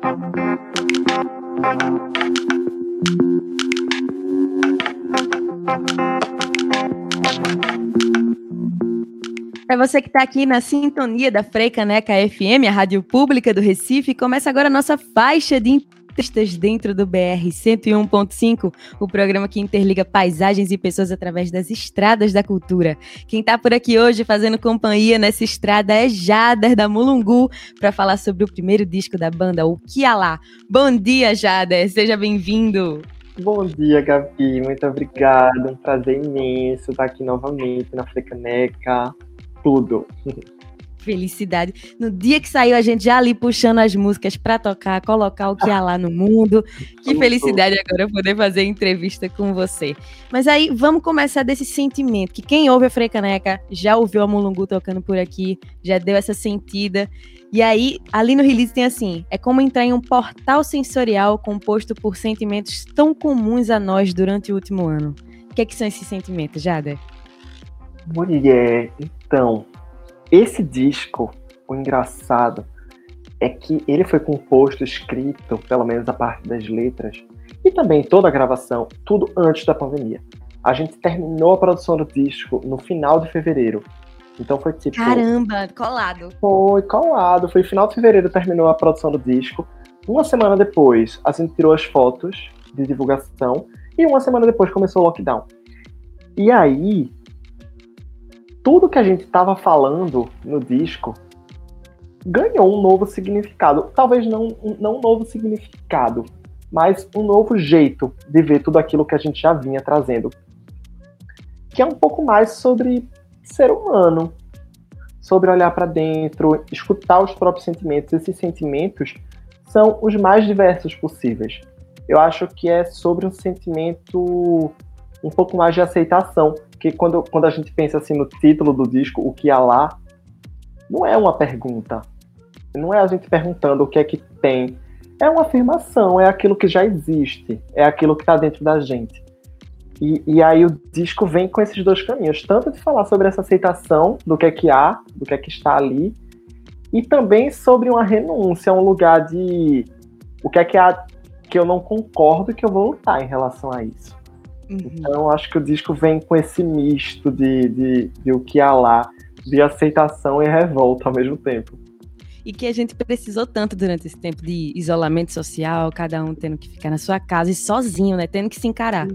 Para você que está aqui na sintonia da Freicaneca FM, a rádio pública do Recife, começa agora a nossa faixa de entrevistas dentro do BR 101.5, o programa que interliga paisagens e pessoas através das estradas da cultura. Quem está por aqui hoje fazendo companhia nessa estrada é Jader da Mulungu para falar sobre o primeiro disco da banda, o Kialá. Bom dia, Jader, seja bem-vindo. Bom dia, Gabi. Muito obrigado. Um prazer imenso estar aqui novamente na Frecaneca tudo. Felicidade. No dia que saiu, a gente já ali puxando as músicas para tocar, colocar o que há lá no mundo. Que felicidade agora poder fazer entrevista com você. Mas aí, vamos começar desse sentimento, que quem ouve a Frecaneca já ouviu a Mulungu tocando por aqui, já deu essa sentida. E aí, ali no release tem assim: é como entrar em um portal sensorial composto por sentimentos tão comuns a nós durante o último ano. O que, é que são esses sentimentos, Jada? Mulher, então, esse disco, o engraçado é que ele foi composto, escrito, pelo menos a parte das letras, e também toda a gravação, tudo antes da pandemia. A gente terminou a produção do disco no final de fevereiro. Então foi tipo. Caramba, colado. Foi colado. Foi final de fevereiro terminou a produção do disco. Uma semana depois, a gente tirou as fotos de divulgação. E uma semana depois começou o lockdown. E aí, tudo que a gente estava falando no disco ganhou um novo significado. Talvez não, não um novo significado, mas um novo jeito de ver tudo aquilo que a gente já vinha trazendo. Que é um pouco mais sobre ser humano, sobre olhar para dentro, escutar os próprios sentimentos. Esses sentimentos são os mais diversos possíveis. Eu acho que é sobre um sentimento um pouco mais de aceitação. Porque quando, quando a gente pensa assim no título do disco, o que há lá, não é uma pergunta. Não é a gente perguntando o que é que tem. É uma afirmação, é aquilo que já existe, é aquilo que está dentro da gente. E, e, aí o disco vem com esses dois caminhos, tanto de falar sobre essa aceitação do que é que há, do que é que está ali, e também sobre uma renúncia, um lugar de o que é que há que eu não concordo que eu vou lutar em relação a isso. Uhum. Então, acho que o disco vem com esse misto de, de, de o que há lá, de aceitação e revolta ao mesmo tempo. E que a gente precisou tanto durante esse tempo de isolamento social, cada um tendo que ficar na sua casa e sozinho, né? Tendo que se encarar.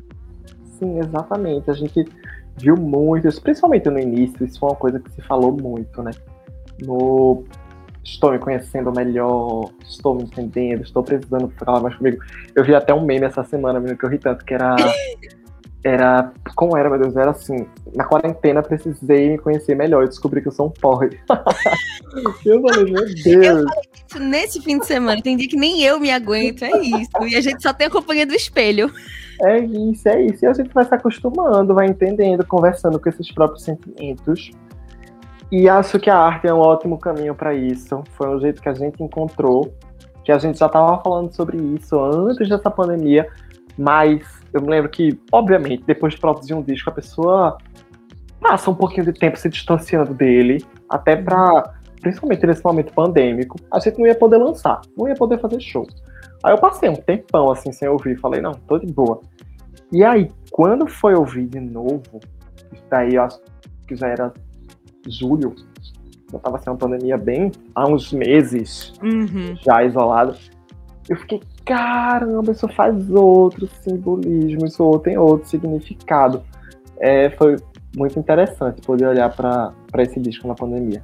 Sim, exatamente. A gente viu muito, principalmente no início, isso foi uma coisa que se falou muito, né? No estou me conhecendo melhor, estou me entendendo, estou precisando falar mais comigo. Eu vi até um meme essa semana, menino, que eu ri tanto, que era era. Como era, meu Deus? Era assim. Na quarentena precisei me conhecer melhor e descobri que eu sou um porre. eu falei, meu Deus. Eu falei isso nesse fim de semana. Entendi que nem eu me aguento. É isso. E a gente só tem a companhia do espelho. É isso, é isso. E a gente vai se acostumando, vai entendendo, conversando com esses próprios sentimentos. E acho que a arte é um ótimo caminho para isso. Foi um jeito que a gente encontrou, que a gente já estava falando sobre isso antes dessa pandemia, mas eu me lembro que, obviamente, depois de produzir um disco, a pessoa passa um pouquinho de tempo se distanciando dele, até para, principalmente nesse momento pandêmico, a gente não ia poder lançar, não ia poder fazer show. Aí eu passei um tempão assim sem ouvir, falei, não, tô de boa. E aí, quando foi ouvir de novo, isso daí eu acho que já era julho, eu tava sendo uma pandemia bem há uns meses, uhum. já isolado. Eu fiquei, caramba, isso faz outro simbolismo, isso tem outro significado. É, foi muito interessante poder olhar para esse disco na pandemia.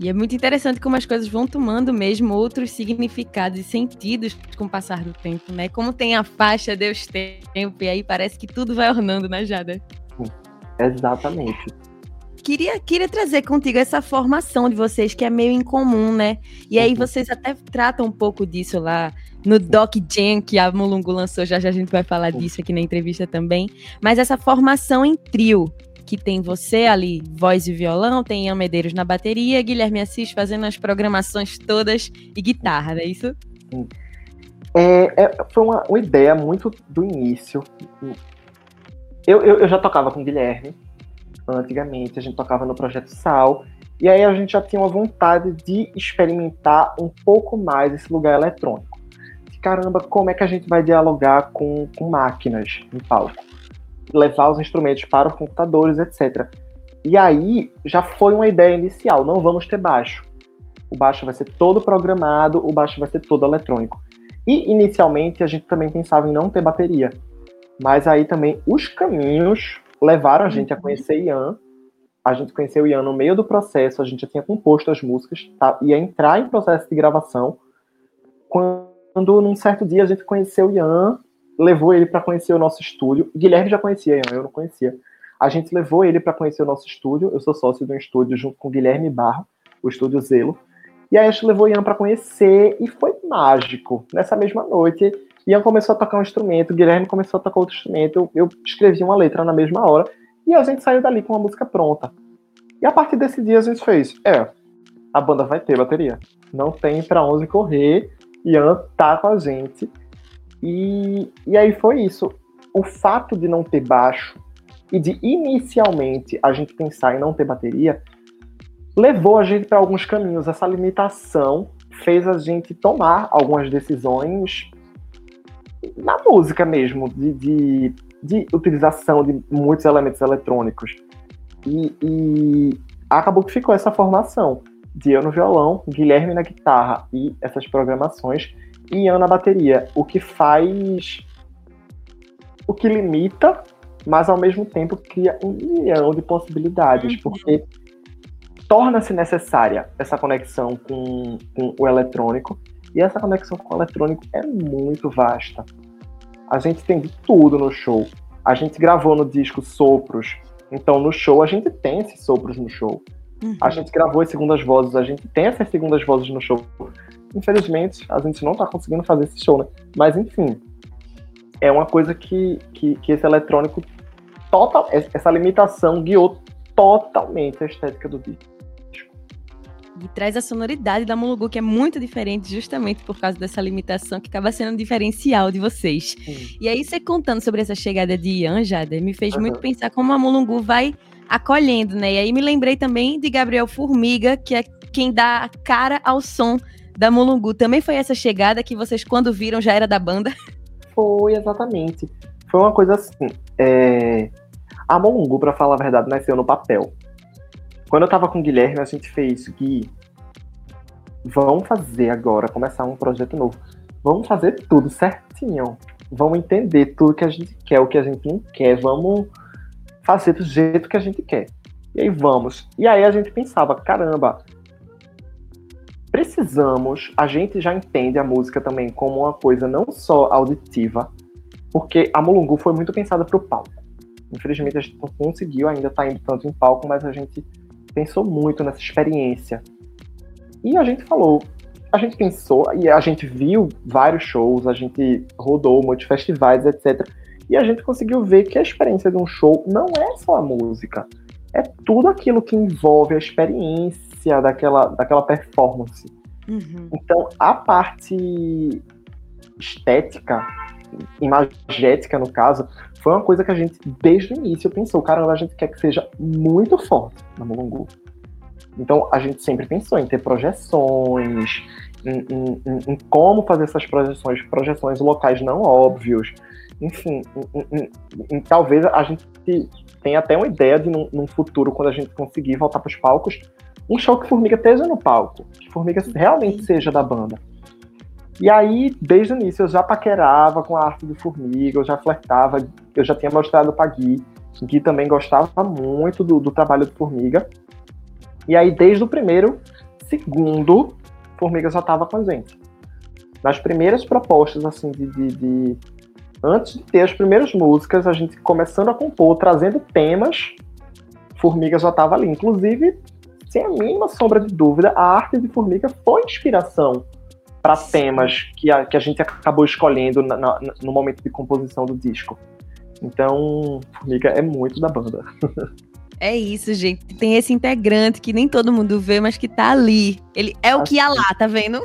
E é muito interessante como as coisas vão tomando mesmo outros significados e sentidos com o passar do tempo, né? Como tem a faixa Deus Tempo, e aí parece que tudo vai ornando, né, Jada? Exatamente. Queria, queria trazer contigo essa formação de vocês, que é meio incomum, né? E aí uhum. vocês até tratam um pouco disso lá no Doc Jam, que a Mulungu lançou, já já a gente vai falar disso aqui na entrevista também. Mas essa formação em trio, que tem você ali, voz e violão, tem Ian Medeiros na bateria, Guilherme Assis fazendo as programações todas e guitarra, não é isso? É, é, foi uma, uma, ideia muito do início. Eu, eu, eu já tocava com o Guilherme, antigamente, a gente tocava no Projeto Sal, E aí a gente já tinha uma vontade de experimentar um pouco mais esse lugar eletrônico. Caramba, como é que a gente vai dialogar com, com máquinas em palco? Levar os instrumentos para os computadores, etc. E aí já foi uma ideia inicial, não vamos ter baixo. O baixo vai ser todo programado, o baixo vai ser todo eletrônico. E inicialmente a gente também pensava em não ter bateria. Mas aí também os caminhos levaram a gente a conhecer Ian a gente conheceu Ian no meio do processo, a gente já tinha composto as músicas, tá? ia entrar em processo de gravação. Quando, num certo dia, a gente conheceu o Ian, levou ele para conhecer o nosso estúdio. Guilherme já conhecia Ian, eu não conhecia. A gente levou ele para conhecer o nosso estúdio. Eu sou sócio de um estúdio junto com o Guilherme Barro, o estúdio Zelo. E aí a gente levou o Ian para conhecer e foi mágico. Nessa mesma noite, Ian começou a tocar um instrumento, Guilherme começou a tocar outro instrumento. Eu escrevi uma letra na mesma hora e a gente saiu dali com uma música pronta. E a partir desse dia a gente fez, é, a banda vai ter bateria. Não tem para onde correr. Ian tá com a gente. E, e aí foi isso. O fato de não ter baixo e de inicialmente a gente pensar em não ter bateria levou a gente para alguns caminhos. Essa limitação fez a gente tomar algumas decisões na música mesmo, de, de de utilização de muitos elementos eletrônicos. E, e acabou que ficou essa formação eu no violão, Guilherme na guitarra e essas programações, e Ian na bateria, o que faz. o que limita, mas ao mesmo tempo cria um milhão de possibilidades, uhum. porque torna-se necessária essa conexão com, com o eletrônico, e essa conexão com o eletrônico é muito vasta. A gente tem de tudo no show. A gente gravou no disco sopros. Então, no show, a gente tem esses sopros no show. Uhum. A gente gravou as segundas vozes, a gente tem essas segundas vozes no show. Infelizmente, a gente não tá conseguindo fazer esse show, né? Mas, enfim, é uma coisa que, que, que esse eletrônico, total, essa limitação guiou totalmente a estética do disco e traz a sonoridade da Mulugu, que é muito diferente justamente por causa dessa limitação que acaba sendo um diferencial de vocês. E aí, você contando sobre essa chegada de Ian, Jada, me fez uhum. muito pensar como a Mulungu vai acolhendo, né? E aí me lembrei também de Gabriel Formiga, que é quem dá cara ao som da Mulungu. Também foi essa chegada que vocês, quando viram, já era da banda? Foi, exatamente. Foi uma coisa assim. É... A Mulungu, para falar a verdade, nasceu no papel. Quando eu tava com o Guilherme, a gente fez, Gui, vamos fazer agora, começar um projeto novo. Vamos fazer tudo certinho. Vamos entender tudo que a gente quer, o que a gente não quer. Vamos fazer do jeito que a gente quer. E aí vamos. E aí a gente pensava, caramba, precisamos, a gente já entende a música também como uma coisa não só auditiva, porque a Mulungu foi muito pensada para o palco. Infelizmente a gente não conseguiu ainda estar tá indo tanto em palco, mas a gente pensou muito nessa experiência. E a gente falou, a gente pensou, e a gente viu vários shows, a gente rodou muitos festivais, etc. E a gente conseguiu ver que a experiência de um show não é só a música, é tudo aquilo que envolve a experiência daquela, daquela performance. Uhum. Então, a parte estética, imagética no caso, foi uma coisa que a gente, desde o início, pensou, caramba, a gente quer que seja muito forte na Mulungu. Então, a gente sempre pensou em ter projeções, em, em, em, em como fazer essas projeções, projeções locais não óbvios, enfim, em, talvez a gente tenha até uma ideia de, num, num futuro, quando a gente conseguir voltar para os palcos, um show que Formiga esteja no palco, que Formiga realmente seja da banda. E aí, desde o início, eu já paquerava com a arte do Formiga, eu já flertava, eu já tinha mostrado para Gui, Gui também gostava muito do, do trabalho do Formiga. E aí, desde o primeiro segundo, Formiga já estava com a gente. Nas primeiras propostas, assim, de, de, de, Antes de ter as primeiras músicas, a gente começando a compor, trazendo temas, Formiga já estava ali. Inclusive, sem a mínima sombra de dúvida, a arte de Formiga foi inspiração para temas que a, que a gente acabou escolhendo na, na, no momento de composição do disco. Então, Formiga é muito da banda. É isso, gente. Tem esse integrante que nem todo mundo vê, mas que tá ali. Ele é o que ia lá, tá vendo?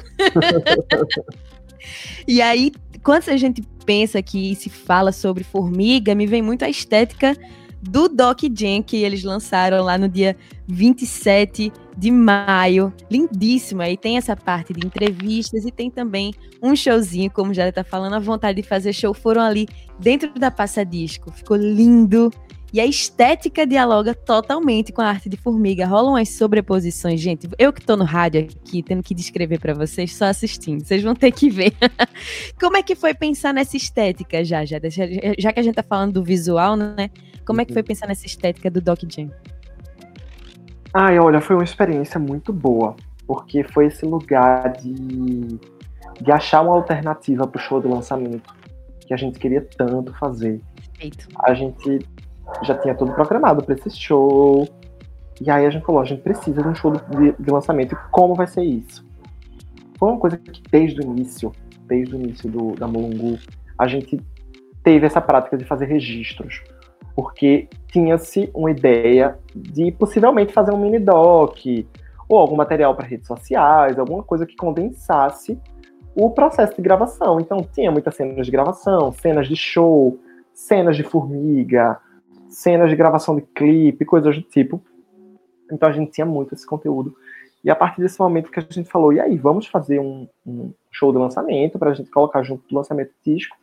e aí, quando a gente pensa que se fala sobre formiga, me vem muito a estética do Doc Jam que eles lançaram lá no dia 27 de maio. Lindíssimo. Aí tem essa parte de entrevistas e tem também um showzinho, como já está falando, a vontade de fazer show foram ali dentro da Passa Disco. Ficou lindo. E a estética dialoga totalmente com a arte de formiga. Rolam as sobreposições, gente. Eu que tô no rádio aqui, tendo que descrever para vocês, só assistindo. Vocês vão ter que ver. Como é que foi pensar nessa estética já, já? Já que a gente tá falando do visual, né? Como é que foi pensar nessa estética do Doc Jam? Ai, olha, foi uma experiência muito boa. Porque foi esse lugar de, de achar uma alternativa pro show do lançamento. Que a gente queria tanto fazer. Perfeito. A gente já tinha tudo programado para esse show. E aí a gente falou, a gente precisa de um show de, de lançamento. Como vai ser isso? Foi uma coisa que desde o início, desde o início do, da Mulungu, a gente teve essa prática de fazer registros. Porque tinha-se uma ideia de possivelmente fazer um mini doc ou algum material para redes sociais, alguma coisa que condensasse o processo de gravação. Então tinha muitas cenas de gravação, cenas de show, cenas de formiga, cenas de gravação de clipe, coisas do tipo. Então a gente tinha muito esse conteúdo. E a partir desse momento que a gente falou, e aí, vamos fazer um, um show de lançamento para a gente colocar junto do lançamento do disco,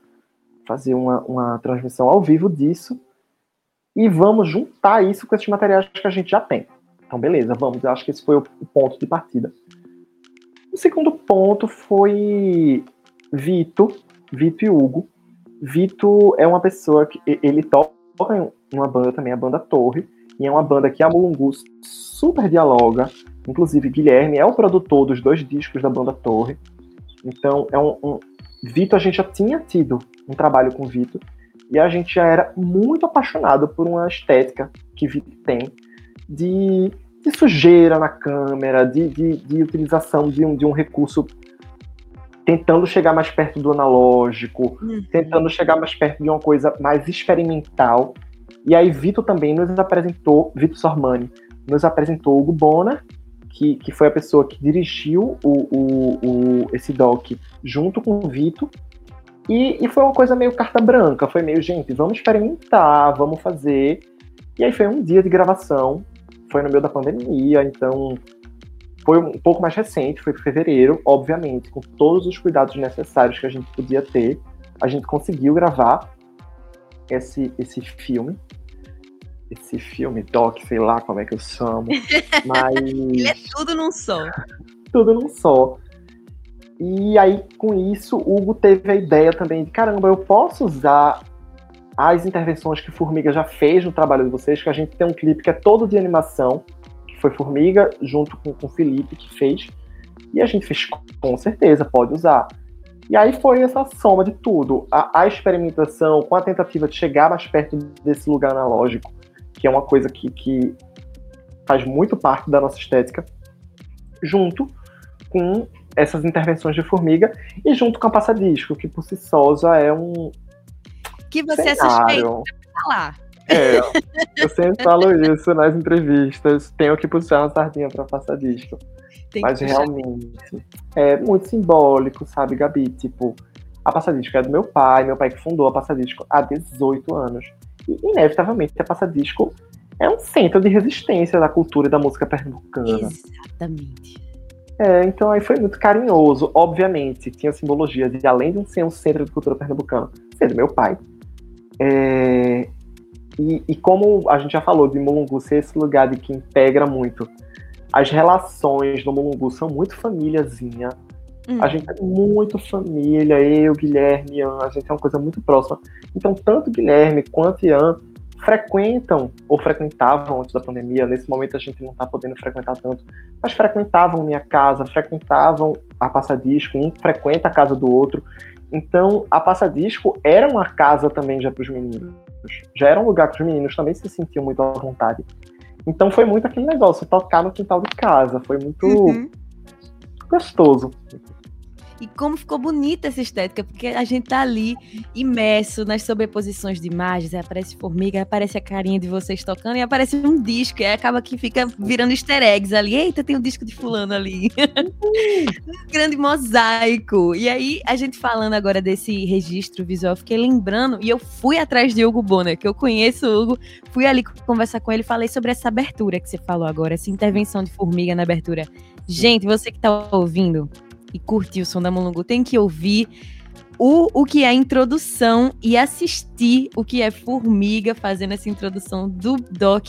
fazer uma, uma transmissão ao vivo disso, e vamos juntar isso com esses materiais que a gente já tem. Então, beleza, vamos. Eu acho que esse foi o, ponto de partida. O segundo ponto foi Vito, Vito e Hugo. Vito é uma pessoa que ele toca uma banda também, a banda Torre, e é uma banda que a Mulungu super dialoga. Inclusive, Guilherme é o produtor dos dois discos da banda Torre. Então, é um, um... Vitor, a gente já tinha tido um trabalho com Vitor, e a gente já era muito apaixonado por uma estética que Vitor tem de, de, sujeira na câmera, de, de, de utilização de um, de um recurso tentando chegar mais perto do analógico, uhum. tentando chegar mais perto de uma coisa mais experimental. E aí Vitor também nos apresentou, Vitor Sormani, nos apresentou Hugo Bona, que, que foi a pessoa que dirigiu o, o, o esse doc junto com o Vitor. E, e foi uma coisa meio carta branca, foi meio, gente, vamos experimentar, vamos fazer. E aí foi um dia de gravação, foi no meio da pandemia, então foi um pouco mais recente, foi em fevereiro, obviamente, com todos os cuidados necessários que a gente podia ter, a gente conseguiu gravar esse, esse filme. Esse filme, doc, sei lá como é que eu chamo. Mas. Ele é tudo num só. tudo num só. E aí, com isso, o Hugo teve a ideia também de: caramba, eu posso usar as intervenções que Formiga já fez no trabalho de vocês, que a gente tem um clipe que é todo de animação, que foi Formiga, junto com, com o Felipe, que fez. E a gente fez, com certeza, pode usar. E aí foi essa soma de tudo. A, a, experimentação com a tentativa de chegar mais perto desse lugar analógico, que é uma coisa que, que faz muito parte da nossa estética, junto com essas intervenções de formiga e junto com a passadisco, que por si só já é um. Que você é suspeita falar. É, eu sempre falo isso nas entrevistas. Tenho que puxar uma sardinha para passadisco. Tem Mas realmente é muito simbólico, sabe, Gabi? Tipo, a Passadisco é do meu pai, meu pai que fundou a Passadisco há 18 anos. E, inevitavelmente, a Passadisco é um centro de resistência da cultura e da música pernambucana. Exatamente. É, então aí foi muito carinhoso. Obviamente, tinha simbologia de, além de ser um centro de cultura pernambucana, ser do meu pai. É, e, e, como a gente já falou de Mulungu ser esse lugar de que integra muito as relações no Mulungu são muito famíliazinha. Hum. A gente é muito família, eu, Guilherme, Ian, a gente é uma coisa muito próxima. Então, tanto Guilherme quanto Ian frequentam, ou frequentavam antes da pandemia, nesse momento a gente não está podendo frequentar tanto, mas frequentavam minha casa, frequentavam a Passadisco, um frequenta a casa do outro. Então, a Passadisco era uma casa também já para os meninos. Já era um lugar que os meninos também se sentiam muito à vontade. Então foi muito aquele negócio, tocar no quintal de casa. Foi muito uhum. gostoso. E como ficou bonita essa estética, porque a gente tá ali imerso nas sobreposições de imagens, aparece formiga, aparece a carinha de vocês tocando e aparece um disco, e aí acaba que fica virando easter eggs ali. Eita, tem um disco de fulano ali. um grande mosaico. E aí, a gente falando agora desse registro visual, fiquei lembrando, e eu fui atrás de Hugo Bonner, que eu conheço o Hugo, fui ali conversar com ele, falei sobre essa abertura que você falou agora, essa intervenção de formiga na abertura. Gente, você que tá ouvindo, e curtir o som da Mulungu, tem que ouvir o, o que é a introdução e assistir o que é Formiga fazendo essa introdução do Doc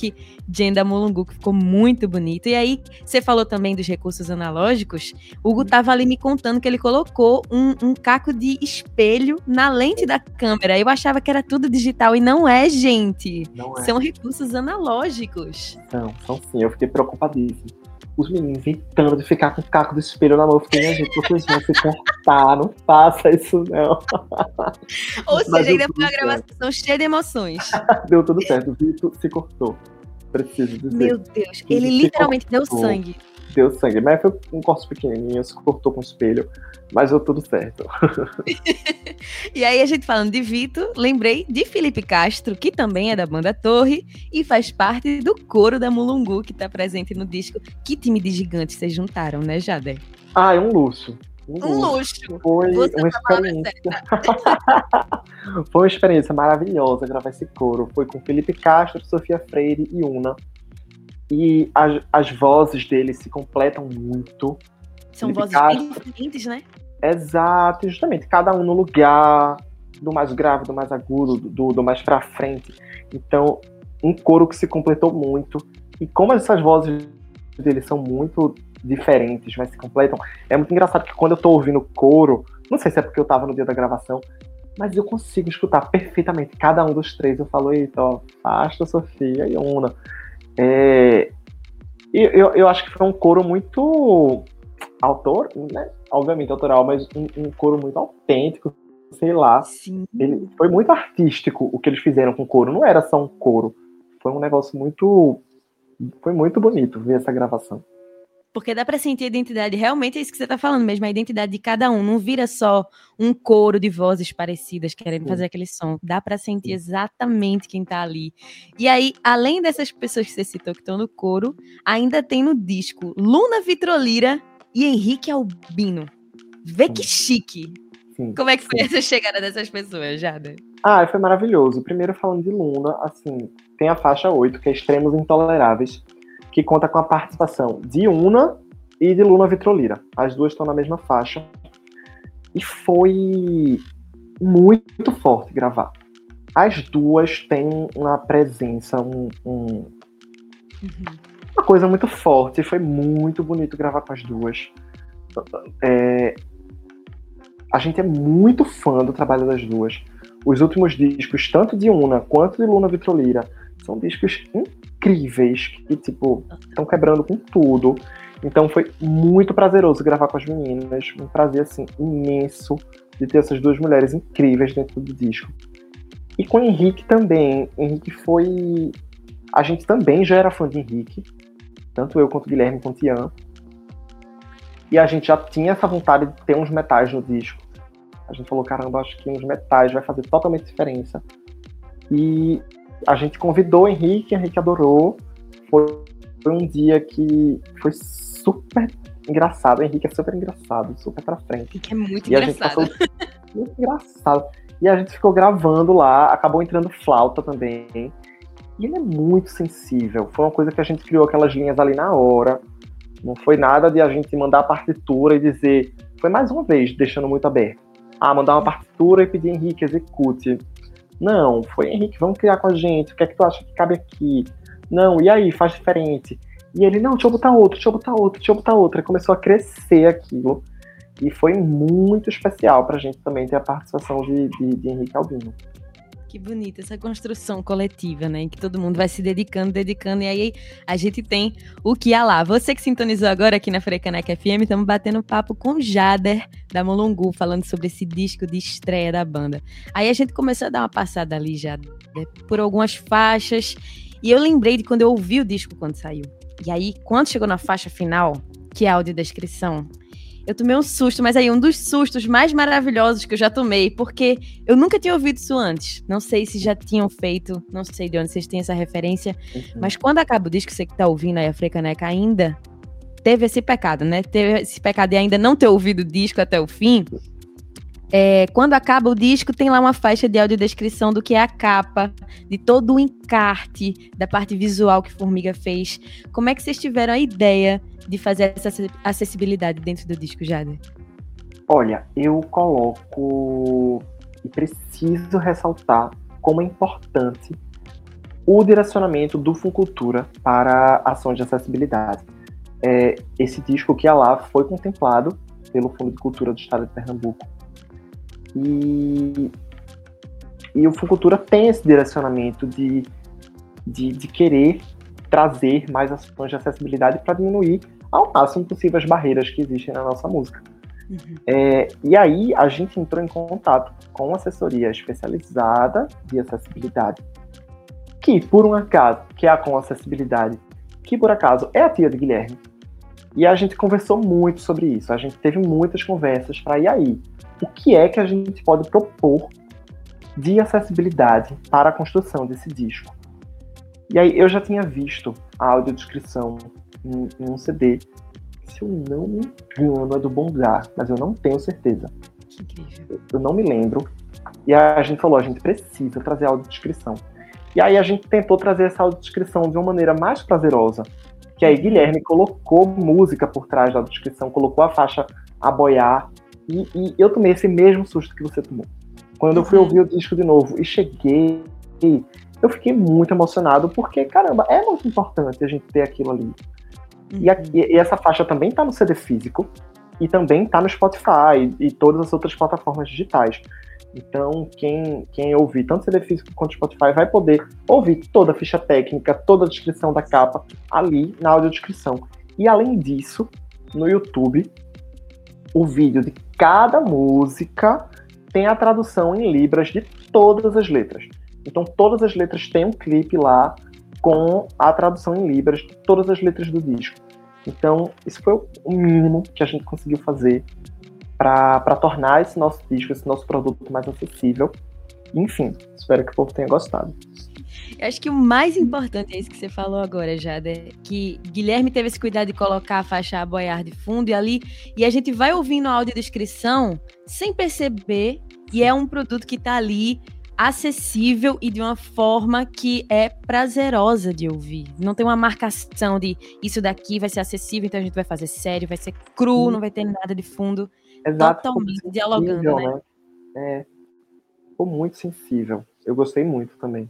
Jenda Mulungu, que ficou muito bonito. E aí, você falou também dos recursos analógicos. O Hugo tava ali me contando que ele colocou um, um caco de espelho na lente da câmera. Eu achava que era tudo digital e não é, gente. Não é. São recursos analógicos. Não, são sim. Eu fiquei preocupadíssimo os meninos inventando de ficar com o caco do espelho na mão. Eu fiquei, minha gente, vocês vão se cortar, não faça isso não. Ou seja, ainda foi uma gravação cheia de emoções. deu tudo certo, o Vitor se cortou. Preciso dizer. Meu Deus, ele literalmente deu sangue deu sangue. Mas foi um corte pequenininho, se cortou com o espelho, mas deu tudo certo. e aí, a gente falando de Vitor, lembrei de Felipe Castro, que também é da banda Torre e faz parte do coro da Mulungu, que está presente no disco. Que time de gigantes vocês juntaram, né, Jader? Ah, é um luxo. Um, um luxo. Foi Você uma experiência. Foi uma experiência maravilhosa gravar esse coro. Foi com Felipe Castro, Sofia Freire e Una. E as, as vozes deles se completam muito. São vozes bem diferentes, né? Exato, justamente. Cada um no lugar, do mais grave, do mais agudo, do, do mais pra frente. Então, um coro que se completou muito. E como essas vozes deles são muito diferentes, mas se completam, é muito engraçado que quando eu tô ouvindo coro, não sei se é porque eu tava no dia da gravação, mas eu consigo escutar perfeitamente cada um dos três. Eu falo, eita, ó, Asta, Sofia e Una. É, eu, eu acho que foi um coro muito autor, né? Obviamente autoral, mas um, um coro muito autêntico, sei lá. Sim. Ele, foi muito artístico o que eles fizeram com o coro. Não era só um coro. Foi um negócio muito. Foi muito bonito ver essa gravação. Porque dá para sentir a identidade, realmente é isso que você está falando mesmo, a identidade de cada um. Não vira só um coro de vozes parecidas querendo fazer aquele som. Dá para sentir exatamente quem está ali. E aí, além dessas pessoas que você citou que estão no coro, ainda tem no disco Luna Vitrolira e Henrique Albino. Vê que chique. Sim. Como é que foi Sim. essa chegada dessas pessoas, Jada? Ah, foi maravilhoso. Primeiro falando de Luna, assim, tem a faixa 8, que é Extremos Intoleráveis que conta com a participação de Una e de Luna Vitrolira. As duas estão na mesma faixa. E foi muito forte gravar. As duas têm uma presença, um, um, uma coisa muito forte. Foi muito bonito gravar com as duas. É, a gente é muito fã do trabalho das duas. Os últimos discos, tanto de Una quanto de Luna Vitrolira, são discos incríveis que, tipo, estão quebrando com tudo. Então foi muito prazeroso gravar com as meninas. Um prazer, assim, imenso de ter essas duas mulheres incríveis dentro do disco. E com o Henrique também. Henrique foi. A gente também já era fã de Henrique. Tanto eu quanto o Guilherme quanto o Ian. E a gente já tinha essa vontade de ter uns metais no disco. A gente falou, caramba, acho que uns metais vai fazer totalmente diferença. E a gente convidou o Henrique, o Henrique adorou. Foi, foi um dia que foi super engraçado. O Henrique é super engraçado, super pra frente. Henrique é muito e engraçado. muito engraçado. E a gente ficou gravando lá, acabou entrando flauta também. E ele é muito sensível. Foi uma coisa que a gente criou aquelas linhas ali na hora. Não foi nada de a gente mandar a partitura e dizer. Foi mais uma vez, deixando muito aberto. Ah, mandar uma partitura e pedir Henrique, execute. Não, foi Henrique, vamos criar com a gente. O que é que tu acha que cabe aqui? Não, e aí, faz diferente. E ele, não, deixa eu botar outro, deixa eu botar outro, deixa eu botar outro. E começou a crescer aquilo. E foi muito especial pra gente também ter a participação de, de, de Henrique Albino. Que bonita essa construção coletiva, né? Em que todo mundo vai se dedicando, dedicando, e aí a gente tem o que há lá. Você que sintonizou agora aqui na Frecaneca FM, estamos batendo papo com Jader, da Molongu, falando sobre esse disco de estreia da banda. Aí a gente começou a dar uma passada ali, Jader, por algumas faixas, e eu lembrei de quando eu ouvi o disco quando saiu. E aí, quando chegou na faixa final, que é a audiodescrição, eu tomei um susto, mas aí um dos sustos mais maravilhosos que eu já tomei, porque eu nunca tinha ouvido isso antes. Não sei se já tinham feito, não sei de onde vocês têm essa referência, uhum. mas quando acaba o disco, você que tá ouvindo aí a Frecaneca ainda, teve esse pecado, né? Teve esse pecado de ainda não ter ouvido o disco até o fim. É, quando acaba o disco, tem lá uma faixa de audiodescrição do que é a capa, de todo o encarte da parte visual que Formiga fez. Como é que vocês tiveram a ideia de fazer essa acessibilidade dentro do disco, Jade? Olha, eu coloco e preciso ressaltar como é importante o direcionamento do Funcultura para ações de acessibilidade. É, esse disco que é lá foi contemplado pelo Fundo de Cultura do Estado de Pernambuco e, e o Fucultura tem esse direcionamento de, de, de querer trazer mais ações de acessibilidade para diminuir ao máximo possível as barreiras que existem na nossa música. Uhum. É, e aí a gente entrou em contato com uma assessoria especializada de acessibilidade, que por um acaso, que é a com acessibilidade, que por acaso é a tia de Guilherme. E a gente conversou muito sobre isso. A gente teve muitas conversas para e aí, o que é que a gente pode propor de acessibilidade para a construção desse disco. E aí eu já tinha visto a audiodescrição em, em um CD, se eu não me engano é do Bongar, mas eu não tenho certeza. Eu, eu não me lembro. E a gente falou, a gente precisa trazer a audiodescrição. E aí a gente tentou trazer essa audiodescrição de uma maneira mais prazerosa. Que aí Guilherme colocou música por trás da audiodescrição, colocou a faixa a boiar, e, e, eu tomei esse mesmo susto que você tomou. Quando eu fui uhum. ouvir o disco de novo e cheguei, eu fiquei muito emocionado, porque, caramba, é muito importante a gente ter aquilo ali. Uhum. E, a, e, essa faixa também tá no CD físico, e também tá no Spotify e, e todas as outras plataformas digitais. Então, quem, quem ouvir tanto CD físico quanto Spotify vai poder ouvir toda a ficha técnica, toda a descrição da capa ali na audiodescrição. E além disso, no YouTube, o vídeo de cada música tem a tradução em libras de todas as letras. Então, todas as letras têm um clipe lá com a tradução em libras todas as letras do disco. Então, isso foi o mínimo que a gente conseguiu fazer para tornar esse nosso disco, esse nosso produto mais acessível. Enfim, espero que o povo tenha gostado. Eu acho que o mais importante é isso que você falou agora, Jada, que Guilherme teve esse cuidado de colocar a faixa a boiar de fundo e ali, e a gente vai ouvindo a audiodescrição sem perceber, e é um produto que está ali acessível e de uma forma que é prazerosa de ouvir. Não tem uma marcação de isso daqui vai ser acessível, então a gente vai fazer sério, vai ser cru, não vai ter nada de fundo. Exato, totalmente dialogando, né? né? É, ficou muito sensível. Eu gostei muito também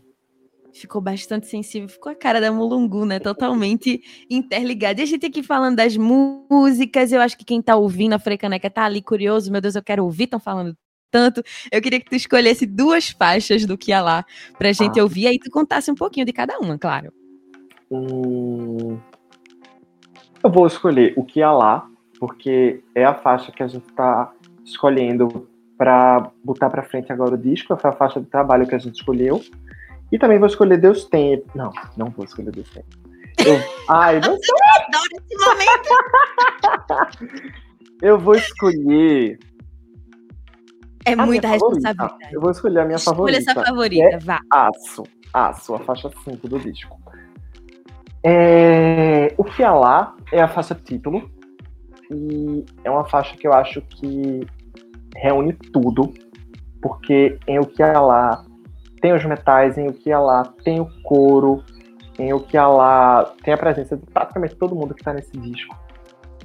ficou bastante sensível, ficou a cara da Mulungu, né? Totalmente interligada. E a gente aqui falando das músicas, eu acho que quem tá ouvindo a Frecaneca tá ali curioso, meu Deus, eu quero ouvir, estão falando tanto. Eu queria que tu escolhesse duas faixas do que lá pra gente ah. ouvir, aí tu contasse um pouquinho de cada uma, claro. Hum... Eu vou escolher o que lá, porque é a faixa que a gente tá escolhendo para botar para frente agora o disco, foi a faixa de trabalho que a gente escolheu. E também vou escolher Deus tem. Não, não vou escolher Deus tem. Eu... Ai, não sei. Eu adoro esse momento. eu vou escolher. É muita responsabilidade. Eu vou escolher a minha Escolha favorita. Escolha essa favorita, é vá. Aço. Aço, a faixa 5 do disco. É... O que é lá é a faixa título. E é uma faixa que eu acho que reúne tudo. Porque em O que é lá tem os metais, em o que lá tem o coro, em o que lá tem a presença de praticamente todo mundo que está nesse disco.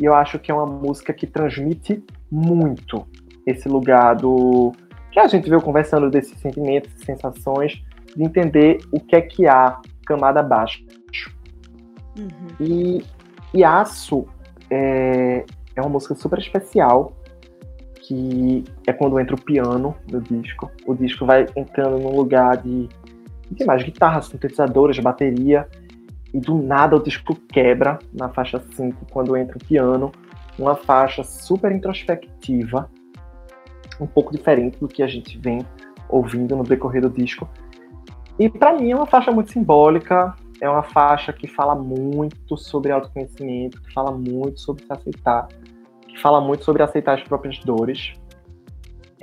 E eu acho que é uma música que transmite muito esse lugar do que a gente veio conversando desses sentimentos, sensações, de entender o que é que há camada abaixo. Uhum. E, e Aço é, é uma música super especial que é quando entra o piano no disco. O disco vai entrando num lugar de, de mais guitarras, sintetizadores, bateria, e do nada o disco quebra na faixa 5 quando entra o piano, uma faixa super introspectiva, um pouco diferente do que a gente vem ouvindo no decorrer do disco. E para mim é uma faixa muito simbólica, é uma faixa que fala muito sobre autoconhecimento, que fala muito sobre se aceitar, que fala muito sobre aceitar as próprias dores.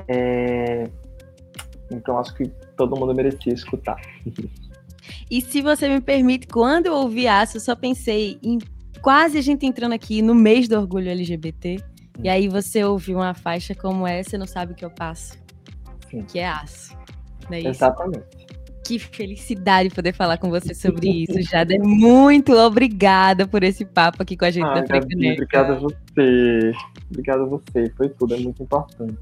É... Então acho que todo mundo merecia escutar. E se você me permite, quando eu ouvi Aço, eu só pensei em quase a gente entrando aqui no mês do orgulho LGBT. E aí você ouve uma faixa como essa, e não sabe o que eu passo. Sim. Que é Aço. Não é isso? Exatamente. Que felicidade poder falar com você sobre isso, Jada. Muito obrigada por esse papo aqui com a gente ah, da. Obrigada a você. Obrigada a você. Foi tudo, é muito importante.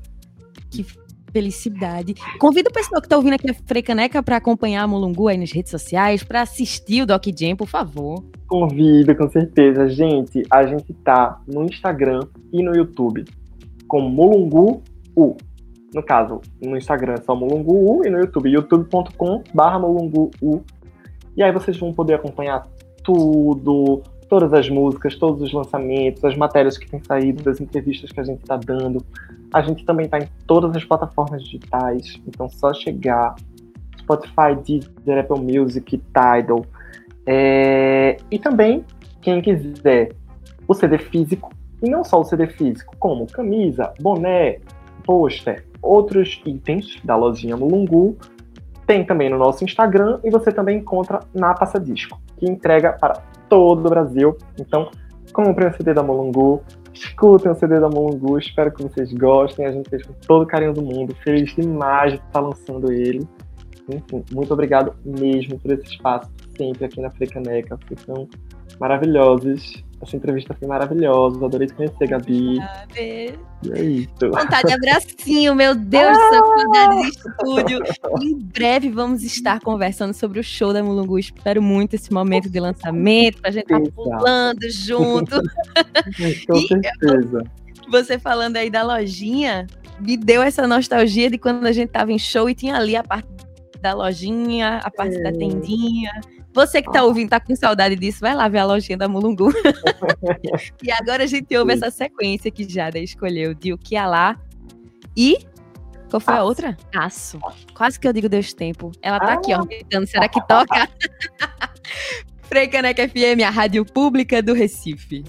Que felicidade. Convido o pessoal que está ouvindo aqui a Frecaneca para acompanhar a Mulungu aí nas redes sociais, para assistir o Doc Jam, por favor. Convido, com certeza. Gente, a gente tá no Instagram e no YouTube com Mulungu U. No caso, no Instagram é só Mulungu U e no YouTube, youtube.com barra Mulungu U. E aí vocês vão poder acompanhar tudo, todas as músicas, todos os lançamentos, as matérias que têm saído, as entrevistas que a gente está dando. A gente também está em todas as plataformas digitais, então só chegar. Spotify, Deezer, Apple Music, Tidal. É... E também, quem quiser o CD físico, e não só o CD físico, como camisa, boné, pôster, outros itens da lojinha Mulungu, tem também no nosso Instagram e você também encontra na Passa Disco, que entrega para todo o Brasil. Então, comprem o CD da Molungu, escutem o CD da Molungu, espero que vocês gostem. A gente fez com todo o carinho do mundo, feliz demais de estar lançando ele. Enfim, muito obrigado mesmo por esse espaço sempre aqui na Frecaneca. Vocês são maravilhosos. Essa entrevista foi maravilhosa. Adorei te conhecer, Gabi. É isso. Vontade de abracinho, meu Deus do céu, saudade de estúdio. Em breve vamos estar conversando sobre o show da Mulungu. Espero muito esse momento de lançamento, pra gente estar tá pulando junto. Com certeza. Você falando aí da lojinha, me deu essa nostalgia de quando a gente tava em show e tinha ali a parte da lojinha, a parte é. da tendinha. Você que tá ouvindo, tá com saudade disso, vai lá ver a lojinha da Mulungu. e agora a gente ouve essa sequência que Jada escolheu de O Que Lá e. Qual foi Aço. a outra? Aço. Quase que eu digo Deus Tempo. Ela tá ah. aqui, ó, gritando. Será que toca? Frei Caneca FM, a rádio pública do Recife.